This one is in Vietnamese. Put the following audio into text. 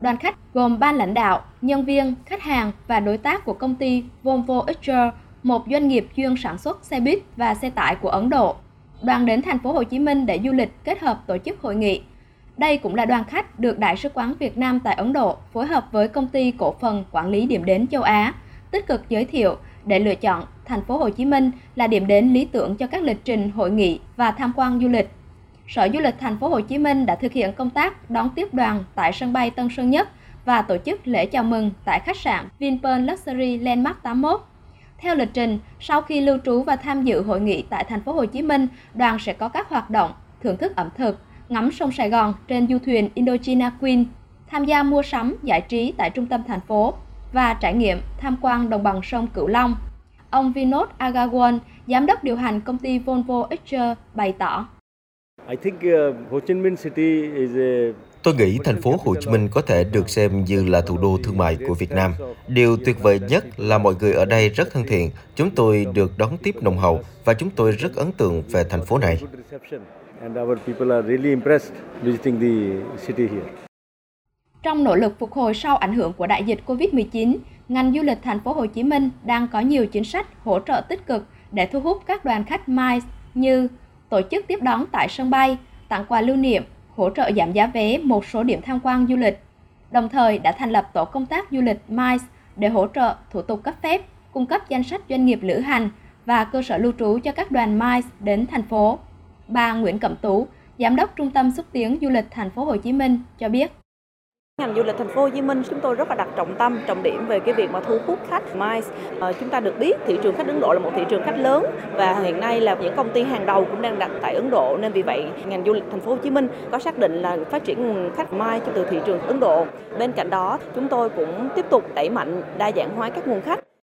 Đoàn khách gồm ban lãnh đạo, nhân viên, khách hàng và đối tác của công ty Volvo Extra, một doanh nghiệp chuyên sản xuất xe buýt và xe tải của Ấn Độ. Đoàn đến thành phố Hồ Chí Minh để du lịch kết hợp tổ chức hội nghị. Đây cũng là đoàn khách được Đại sứ quán Việt Nam tại Ấn Độ phối hợp với công ty cổ phần quản lý điểm đến châu Á tích cực giới thiệu để lựa chọn thành phố Hồ Chí Minh là điểm đến lý tưởng cho các lịch trình hội nghị và tham quan du lịch. Sở Du lịch thành phố Hồ Chí Minh đã thực hiện công tác đón tiếp đoàn tại sân bay Tân Sơn Nhất và tổ chức lễ chào mừng tại khách sạn Vinpearl Luxury Landmark 81. Theo lịch trình, sau khi lưu trú và tham dự hội nghị tại thành phố Hồ Chí Minh, đoàn sẽ có các hoạt động thưởng thức ẩm thực, ngắm sông Sài Gòn trên du thuyền Indochina Queen, tham gia mua sắm giải trí tại trung tâm thành phố và trải nghiệm tham quan đồng bằng sông Cửu Long. Ông Vinod Agarwal, giám đốc điều hành công ty Volvo Eicher bày tỏ. Tôi nghĩ thành phố Hồ Chí Minh có thể được xem như là thủ đô thương mại của Việt Nam. Điều tuyệt vời nhất là mọi người ở đây rất thân thiện, chúng tôi được đón tiếp nồng hậu và chúng tôi rất ấn tượng về thành phố này. Trong nỗ lực phục hồi sau ảnh hưởng của đại dịch Covid-19, ngành du lịch thành phố Hồ Chí Minh đang có nhiều chính sách hỗ trợ tích cực để thu hút các đoàn khách MICE như tổ chức tiếp đón tại sân bay, tặng quà lưu niệm, hỗ trợ giảm giá vé một số điểm tham quan du lịch. Đồng thời đã thành lập tổ công tác du lịch MICE để hỗ trợ thủ tục cấp phép, cung cấp danh sách doanh nghiệp lữ hành và cơ sở lưu trú cho các đoàn MICE đến thành phố. Bà Nguyễn Cẩm Tú, Giám đốc Trung tâm xúc tiến du lịch thành phố Hồ Chí Minh cho biết. Ngành du lịch thành phố Hồ Chí Minh chúng tôi rất là đặt trọng tâm, trọng điểm về cái việc mà thu hút khách MICE. À, ờ, chúng ta được biết thị trường khách Ấn Độ là một thị trường khách lớn và hiện nay là những công ty hàng đầu cũng đang đặt tại Ấn Độ nên vì vậy ngành du lịch thành phố Hồ Chí Minh có xác định là phát triển nguồn khách MICE từ thị trường Ấn Độ. Bên cạnh đó, chúng tôi cũng tiếp tục đẩy mạnh đa dạng hóa các nguồn khách